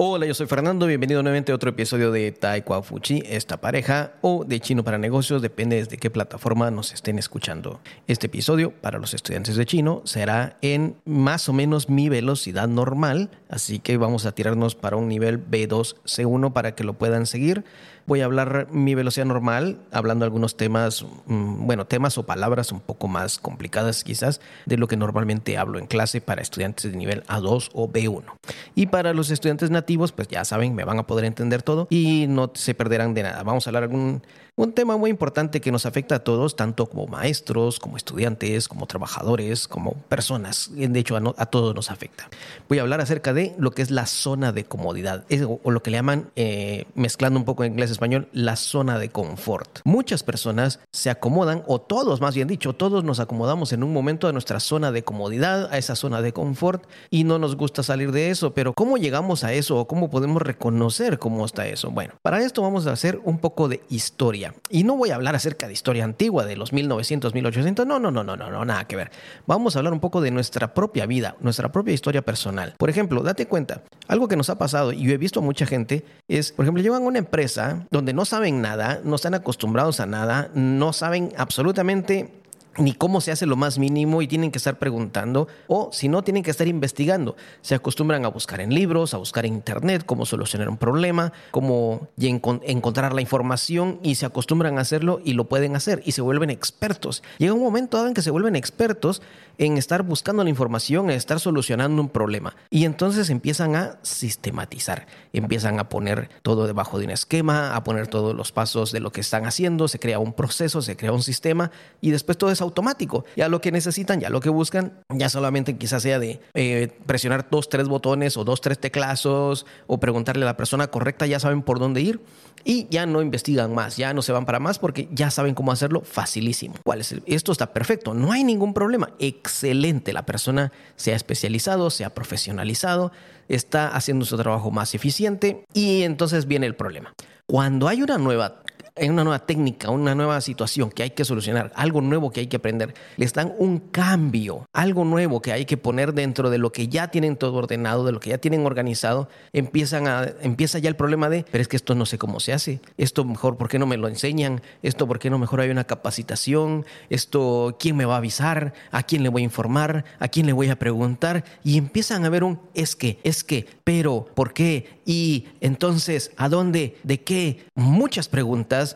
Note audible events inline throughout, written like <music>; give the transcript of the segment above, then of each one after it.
Hola, yo soy Fernando, bienvenido nuevamente a otro episodio de Taekwondo Fuchi, esta pareja, o de Chino para Negocios, depende desde qué plataforma nos estén escuchando. Este episodio, para los estudiantes de chino, será en más o menos mi velocidad normal, así que vamos a tirarnos para un nivel B2, C1 para que lo puedan seguir. Voy a hablar mi velocidad normal, hablando algunos temas, mm, bueno, temas o palabras un poco más complicadas quizás de lo que normalmente hablo en clase para estudiantes de nivel A2 o B1. Y para los estudiantes nativos, pues ya saben, me van a poder entender todo y no se perderán de nada. Vamos a hablar algún un tema muy importante que nos afecta a todos, tanto como maestros, como estudiantes, como trabajadores, como personas. De hecho, a, todos nos afecta. Voy a hablar acerca de lo que es la zona de comodidad, o, lo que le llaman, eh, mezclando un poco en inglés español, la zona de confort. Muchas personas se acomodan, o todos más bien dicho, todos nos acomodamos en un momento a nuestra zona de comodidad, a esa zona de confort, y no nos gusta salir de eso. Pero ¿cómo llegamos a eso o cómo podemos reconocer cómo está eso? Bueno, para esto vamos a hacer un poco de historia. Y no voy a hablar acerca de historia antigua de los 1900, 1800, no, no, no, no, no, no, nada que ver. Vamos a hablar un poco de nuestra propia vida, nuestra propia historia personal. Por ejemplo, date cuenta, algo que nos ha pasado y yo he visto a mucha gente es, por ejemplo, llevan una empresa donde no saben nada, no están acostumbrados a nada, no saben absolutamente ni cómo se hace lo más mínimo y tienen que estar preguntando o si no tienen que estar investigando. Se acostumbran a buscar en libros, a buscar en internet cómo solucionar un problema, cómo encontrar la información y se acostumbran a hacerlo y lo pueden hacer y se vuelven expertos. Llega un momento en que se vuelven expertos en estar buscando la información, en estar solucionando un problema y entonces empiezan a sistematizar, empiezan a poner todo debajo de un esquema, a poner todos los pasos de lo que están haciendo, se crea un proceso, se crea un sistema y después todo es automático. Ya lo que necesitan, ya lo que buscan, ya solamente quizás sea de eh, presionar dos, tres botones o dos, tres teclazos o preguntarle a la persona correcta, ya saben por dónde ir y ya no investigan más, ya no se van para más porque ya saben cómo hacerlo facilísimo. ¿Cuál es Esto está perfecto, no hay ningún problema, excelente. La persona se ha especializado, se ha profesionalizado, está haciendo su trabajo más eficiente y entonces viene el problema. Cuando hay una nueva en una nueva técnica, una nueva situación que hay que solucionar, algo nuevo que hay que aprender, les dan un cambio, algo nuevo que hay que poner dentro de lo que ya tienen todo ordenado, de lo que ya tienen organizado, empiezan a, empieza ya el problema de, pero es que esto no sé cómo se hace, esto mejor, ¿por qué no me lo enseñan? Esto, ¿por qué no mejor hay una capacitación? Esto, ¿quién me va a avisar? ¿A quién le voy a informar? ¿A quién le voy a preguntar? Y empiezan a ver un, es que, es que, pero, ¿por qué? Y entonces, ¿a dónde? ¿De qué? Muchas preguntas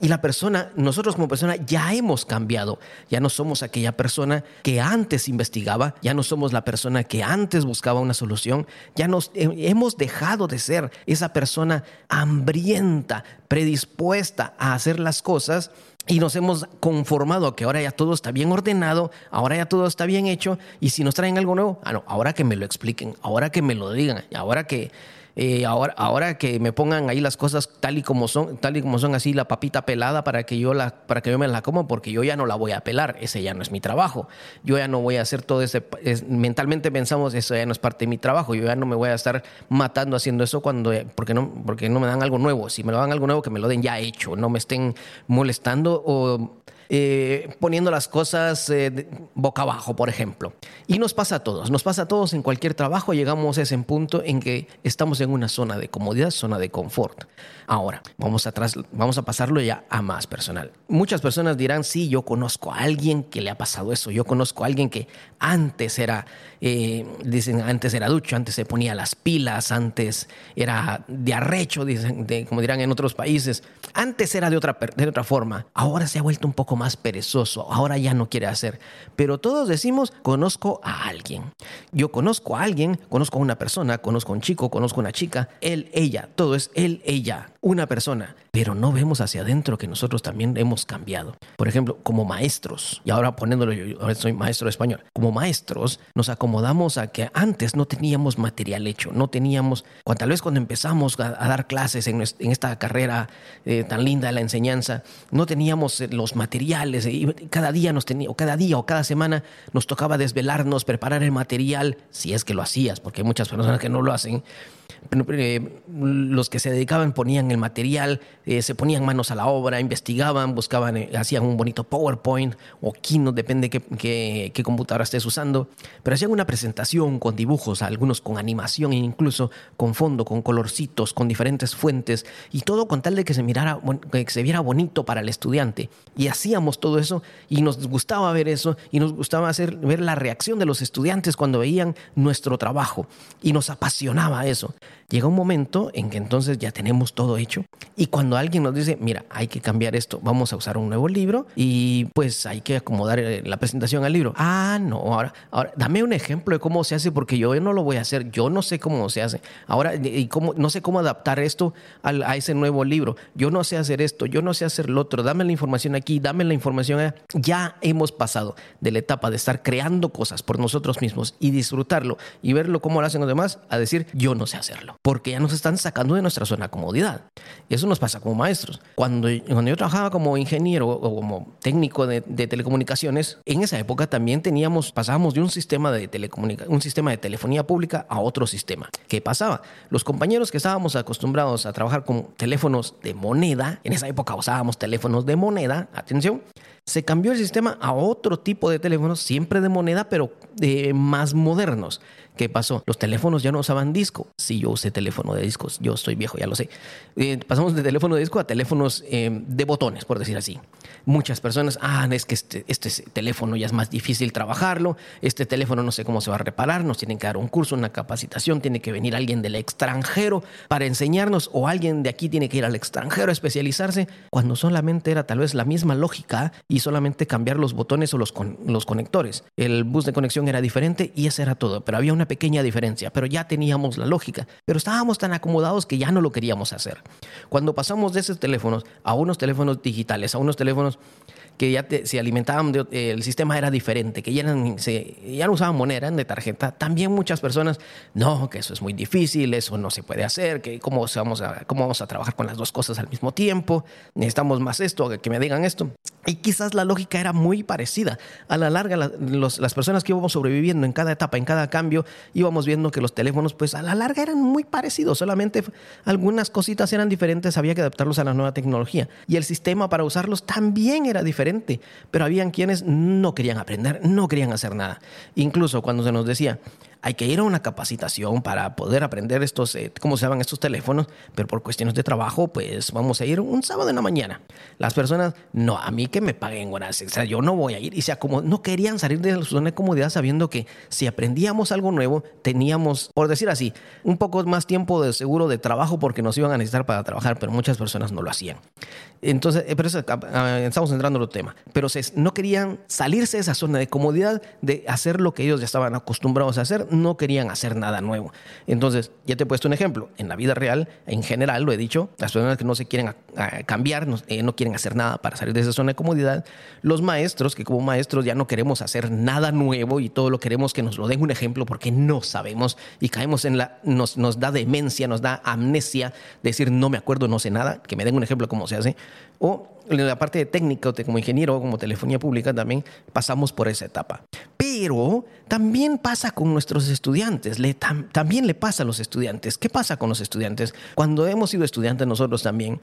y la persona, nosotros como persona ya hemos cambiado. Ya no somos aquella persona que antes investigaba, ya no somos la persona que antes buscaba una solución, ya nos hemos dejado de ser esa persona hambrienta, predispuesta a hacer las cosas y nos hemos conformado a que ahora ya todo está bien ordenado, ahora ya todo está bien hecho y si nos traen algo nuevo, ah, ahora que me lo expliquen, ahora que me lo digan, ahora que eh, ahora, ahora que me pongan ahí las cosas tal y como son, tal y como son así la papita pelada para que yo la, para que yo me la coma, porque yo ya no la voy a pelar, ese ya no es mi trabajo. Yo ya no voy a hacer todo ese, mentalmente pensamos eso ya no es parte de mi trabajo. Yo ya no me voy a estar matando haciendo eso cuando, porque no, porque no me dan algo nuevo. Si me lo dan algo nuevo, que me lo den ya hecho, no me estén molestando o eh, poniendo las cosas eh, boca abajo, por ejemplo. Y nos pasa a todos, nos pasa a todos en cualquier trabajo, llegamos a ese punto en que estamos en una zona de comodidad, zona de confort. Ahora, vamos a, vamos a pasarlo ya a más personal. Muchas personas dirán, sí, yo conozco a alguien que le ha pasado eso, yo conozco a alguien que antes era, eh, dicen, antes era ducho, antes se ponía las pilas, antes era de arrecho, dicen, como dirán en otros países, antes era de otra, de otra forma, ahora se ha vuelto un poco más perezoso, ahora ya no quiere hacer. Pero todos decimos, conozco a alguien. Yo conozco a alguien, conozco a una persona, conozco a un chico, conozco a una chica, él, ella, todo es él, ella, una persona. Pero no vemos hacia adentro que nosotros también hemos cambiado. Por ejemplo, como maestros, y ahora poniéndolo yo, ahora soy maestro de español, como maestros nos acomodamos a que antes no teníamos material hecho, no teníamos, tal vez cuando empezamos a, dar clases en, esta carrera eh, tan linda de la enseñanza, no teníamos eh, los materiales y cada día nos tenía, o cada día o cada semana nos tocaba desvelarnos, preparar el material, si es que lo hacías, porque hay muchas personas que no lo hacen. Eh, los que se dedicaban ponían el material, eh, se ponían manos a la obra, investigaban, buscaban, eh, hacían un bonito PowerPoint o Keynote, depende qué, qué, qué, computadora estés usando, pero hacían una presentación con dibujos, algunos con animación e incluso con fondo, con colorcitos, con diferentes fuentes y todo con tal de que se mirara, que se viera bonito para el estudiante. Y hacíamos todo eso y nos gustaba ver eso y nos gustaba hacer, ver la reacción de los estudiantes cuando veían nuestro trabajo y nos apasionaba eso. Llega un momento en que entonces ya tenemos todo hecho y cuando alguien nos dice, mira, hay que cambiar esto, vamos a usar un nuevo libro y pues hay que acomodar eh, la presentación al libro. Ah, no, ahora, ahora dame un ejemplo de cómo se hace porque yo no lo voy a hacer, yo no sé cómo se hace. Ahora, y cómo, no sé cómo adaptar esto a ese nuevo libro. Yo no sé hacer esto, yo no sé hacer lo otro. Dame la información aquí, dame la información allá. Ya hemos pasado de la etapa de estar creando cosas por nosotros mismos y disfrutarlo y verlo cómo lo hacen los demás a decir, yo no sé hacerlo porque ya nos están sacando de nuestra zona de comodidad. Y eso nos pasa como maestros. Cuando, cuando yo trabajaba como ingeniero o como técnico de, telecomunicaciones, en esa época también teníamos, pasábamos de un sistema de un sistema de telefonía pública a otro sistema. ¿Qué pasaba? Los compañeros que estábamos acostumbrados a trabajar con teléfonos de moneda, en esa época usábamos teléfonos de moneda, atención, se cambió el sistema a otro tipo de teléfonos, siempre de moneda, pero de más modernos. ¿Qué pasó? Los teléfonos ya no usaban disco. Sí, yo usé teléfono de discos. Yo estoy viejo, ya lo sé. Eh, pasamos de teléfono de disco a teléfonos eh, de botones, por decir así. Muchas personas, ah, es que este, este, teléfono ya es más difícil trabajarlo. Este teléfono no sé cómo se va a reparar. Nos tienen que dar un curso, una capacitación. Tiene que venir alguien del extranjero para enseñarnos o alguien de aquí tiene que ir al extranjero a especializarse. Cuando solamente era tal vez la misma lógica y solamente cambiar los botones o los, los conectores. El bus de conexión era diferente y eso era todo. Pero había una pequeña diferencia, pero ya teníamos la lógica, pero estábamos tan acomodados que ya no lo queríamos hacer. Cuando pasamos de esos teléfonos a unos teléfonos digitales, a unos teléfonos que ya se alimentaban, el sistema era diferente, que ya, se, ya no usaban moneda, eran de tarjeta. También muchas personas, no, que eso es muy difícil, eso no se puede hacer, que cómo vamos a, cómo vamos a trabajar con las dos cosas al mismo tiempo, necesitamos más esto, que me digan esto. Y quizás la lógica era muy parecida. A la larga, las personas que íbamos sobreviviendo en cada etapa, en cada cambio, íbamos viendo que los teléfonos, pues a la larga eran muy parecidos, solamente algunas cositas eran diferentes, había que adaptarlos a la nueva tecnología. Y el sistema para usarlos también era diferente pero habían quienes no querían aprender, no querían hacer nada. Incluso cuando se nos decía, hay que ir a una capacitación para poder aprender estos, eh, cómo se llaman estos teléfonos, pero por cuestiones de trabajo, pues vamos a ir un sábado en la mañana. Las personas, no, a mí que me paguen horas extra, yo no voy a ir. Y sea, como no querían salir de su zona de comodidad sabiendo que si aprendíamos algo nuevo, teníamos, por decir así, un poco más tiempo de seguro de trabajo porque nos iban a necesitar para trabajar, pero muchas personas no lo hacían. Entonces, eh, pero ah, ah, estamos entrando en otro tema. Pero no querían salirse de esa zona de comodidad de hacer lo que ellos ya estaban acostumbrados a hacer, no querían hacer nada nuevo. Entonces, ya te he puesto un ejemplo. En la vida real, en general, lo he dicho, las personas que no se quieren cambiar, eh, no, quieren hacer nada para salir de esa zona de comodidad, los maestros, que como maestros ya no queremos hacer nada nuevo y todo lo queremos que nos lo den un ejemplo porque no sabemos y caemos en la, nos, nos da demencia, nos da amnesia, decir no me acuerdo, no sé nada, que me den un ejemplo cómo se hace. O en la parte de técnica, como ingeniero, como telefonía pública, también pasamos por esa etapa. Pero también pasa con nuestros estudiantes, le, también le pasa a los estudiantes. ¿Qué pasa con los estudiantes? Cuando hemos sido estudiantes nosotros también,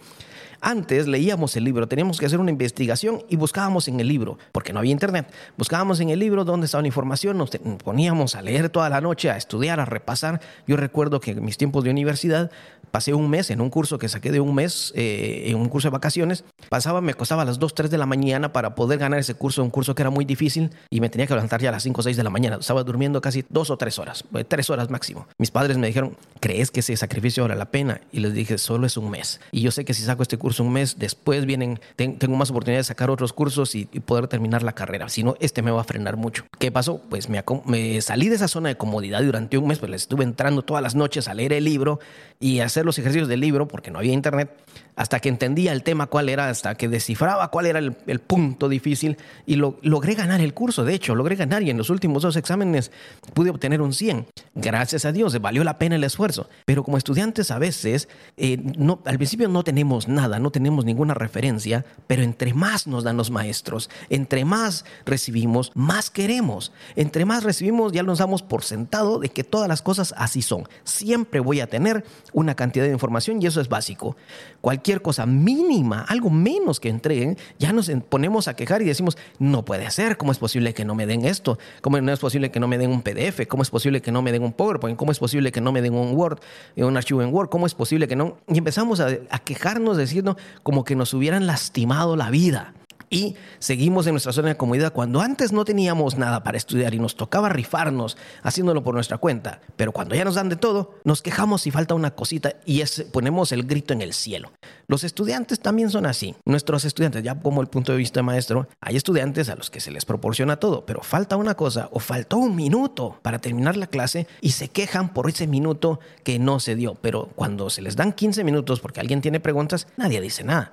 antes leíamos el libro, teníamos que hacer una investigación y buscábamos en el libro, porque no había internet. Buscábamos en el libro dónde estaba la información, nos poníamos a leer toda la noche, a estudiar, a repasar. Yo recuerdo que en mis tiempos de universidad pasé un mes en un curso que saqué de un mes, eh, en un curso de vacaciones. Pasaba, me costaba a las 2, 3 de la mañana para poder ganar ese curso, un curso que era muy difícil y me tenía que levantar ya a las 5 o 6 de la mañana. Estaba durmiendo casi dos o tres horas, eh, tres horas máximo. Mis padres me dijeron, ¿crees que ese sacrificio vale la pena? Y les dije, solo es un mes. Y yo sé que si saco este curso un mes, después vienen, tengo más oportunidad de sacar otros cursos y, poder terminar la carrera. Si no, este me va a frenar mucho. ¿Qué pasó? Pues me, salí de esa zona de comodidad durante un mes, pues les estuve entrando todas las noches a leer el libro y hacer los ejercicios del libro, porque no había internet, hasta que entendía el tema cuál era, hasta que descifraba cuál era el, punto difícil y lo, logré ganar el curso. De hecho, logré ganar y en los últimos dos exámenes pude obtener un 100. Gracias a Dios, valió la pena el esfuerzo. Pero como estudiantes a veces, eh, no, al principio no tenemos nada, no tenemos ninguna referencia, pero entre más nos dan los maestros, entre más recibimos, más queremos. Entre más recibimos, ya nos damos por sentado de que todas las cosas así son. Siempre voy a tener una cantidad de información y eso es básico. Cualquier cosa mínima, algo menos que entreguen, ya nos ponemos a quejar y decimos, no puede ser, ¿cómo es posible que no me den esto? ¿Cómo no es posible que no me den un PDF? ¿Cómo es posible que no me den un PowerPoint? ¿Cómo es posible que no me den un Word, un archivo en Word? ¿Cómo es posible que no? Y empezamos a, a quejarnos diciendo como que nos hubieran lastimado la vida y seguimos en nuestra zona de comodidad cuando antes no teníamos nada para estudiar y nos tocaba rifarnos haciéndolo por nuestra cuenta, pero cuando ya nos dan de todo, nos quejamos si falta una cosita y ponemos el grito en el cielo. Los estudiantes también son así. Nuestros estudiantes, ya como el punto de vista maestro, hay estudiantes a los que se les proporciona todo, pero falta una cosa o faltó un minuto para terminar la clase y se quejan por ese minuto que no se dio, pero cuando se les dan 15 minutos porque alguien tiene preguntas, nadie dice nada.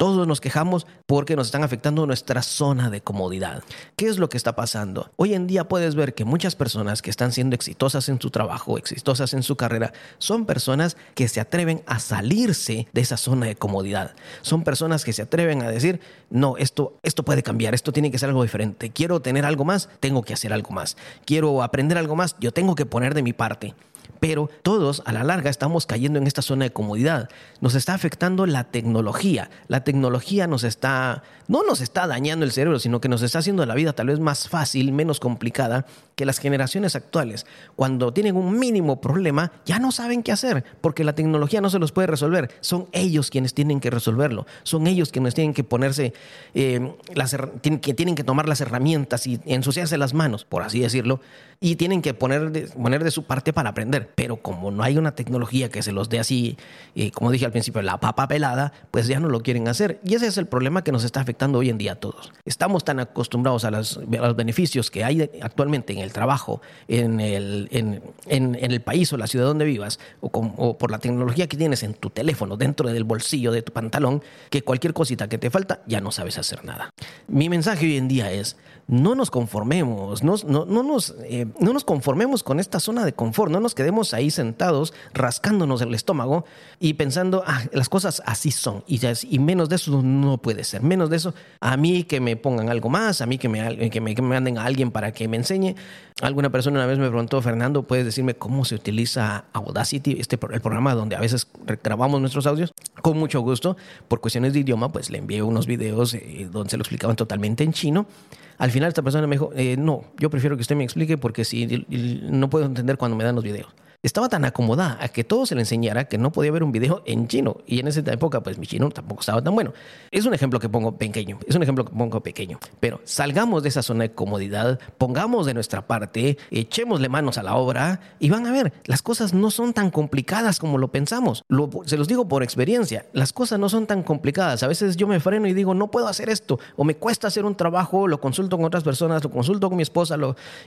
Todos nos quejamos porque nos están afectando nuestra zona de comodidad. ¿Qué es lo que está pasando? Hoy en día puedes ver que muchas personas que están siendo exitosas en su trabajo, exitosas en su carrera, son personas que se atreven a salirse de esa zona de comodidad. Son personas que se atreven a decir, no, esto, esto puede cambiar, esto tiene que ser algo diferente. Quiero tener algo más, tengo que hacer algo más. Quiero aprender algo más, yo tengo que poner de mi parte pero todos a la larga estamos cayendo en esta zona de comodidad. Nos está afectando la tecnología. La tecnología nos está, no nos está dañando el cerebro, sino que nos está haciendo la vida tal vez más fácil, menos complicada que las generaciones actuales. Cuando tienen un mínimo problema, ya no saben qué hacer, porque la tecnología no se los puede resolver. Son ellos quienes tienen que resolverlo. Son ellos quienes tienen que ponerse, eh, las, que tienen que tomar las herramientas y ensuciarse las manos, por así decirlo, y tienen que poner poner de su parte para aprender pero como no hay una tecnología que se los dé así, eh, como dije al principio, la papa pelada, pues ya no lo quieren hacer. Y ese es el problema que nos está afectando hoy en día a todos. Estamos tan acostumbrados a, los beneficios que hay actualmente en el trabajo, en el, en, el país o la ciudad donde vivas, o, o por la tecnología que tienes en tu teléfono, dentro del bolsillo de tu pantalón, que cualquier cosita que te falta, ya no sabes hacer nada. Mi mensaje hoy en día es, no nos conformemos, no, no, nos, eh, no nos conformemos con esta zona de confort, no nos quedemos ahí sentados rascándonos el estómago y pensando, ah, las cosas así son y, y menos de eso no puede ser, menos de eso a mí que me pongan algo más, a mí que me, que me, que me manden a alguien para que me enseñe. Alguna persona una vez me preguntó, Fernando, ¿puedes decirme cómo se utiliza Audacity, este, el programa donde a veces grabamos nuestros audios? Con mucho gusto, por cuestiones de idioma, pues le envié unos videos eh, donde se lo explicaban totalmente en chino. Al final esta persona me dijo, eh, no, yo prefiero que usted me explique porque si no puedo entender cuando me dan los videos estaba tan acomodada a que todo se le enseñara que no podía ver un video en chino. Y en esa época, pues mi chino tampoco estaba tan bueno. Es un ejemplo que pongo pequeño, es un ejemplo que pongo pequeño. Pero salgamos de esa zona de comodidad, pongamos de nuestra parte, echémosle manos a la obra y van a ver, las cosas no son tan complicadas como lo pensamos. se los digo por experiencia, las cosas no son tan complicadas. A veces yo me freno y digo, no puedo hacer esto, o me cuesta hacer un trabajo, lo consulto con otras personas, lo consulto con mi esposa,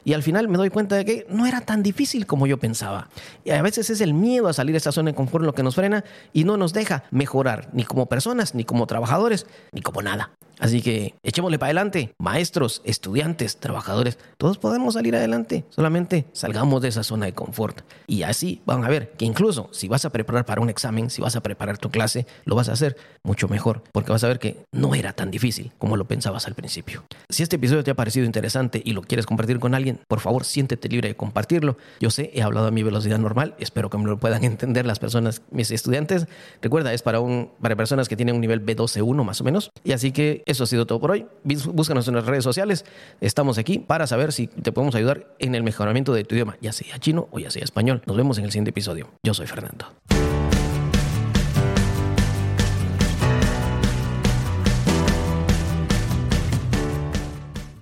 y al final me doy cuenta de que no era tan difícil como yo pensaba. Y a veces es el miedo a salir de esta zona de confort lo que nos frena y no nos deja mejorar ni como personas, ni como trabajadores, ni como nada. Así que echémosle para adelante, maestros, estudiantes, trabajadores, todos podemos salir adelante, solamente salgamos de esa zona de confort. Y así van a ver que incluso si vas a preparar para un examen, si vas a preparar tu clase, lo vas a hacer mucho mejor, porque vas a ver que no era tan difícil como lo pensabas al principio. Si este episodio te ha parecido interesante y lo quieres compartir con alguien, por favor siéntete libre de compartirlo. Yo sé, he hablado a mi velocidad normal, espero que me lo puedan <laughs> entender las personas, mis estudiantes. Recuerda, es para, un, para personas que tienen un nivel B12-1 más o menos. Y así que eso ha sido todo por hoy. Búscanos en las redes sociales. Estamos aquí para saber si te podemos ayudar en el mejoramiento de tu idioma, ya sea chino o ya sea español. Nos vemos en el siguiente episodio. Yo soy Fernando.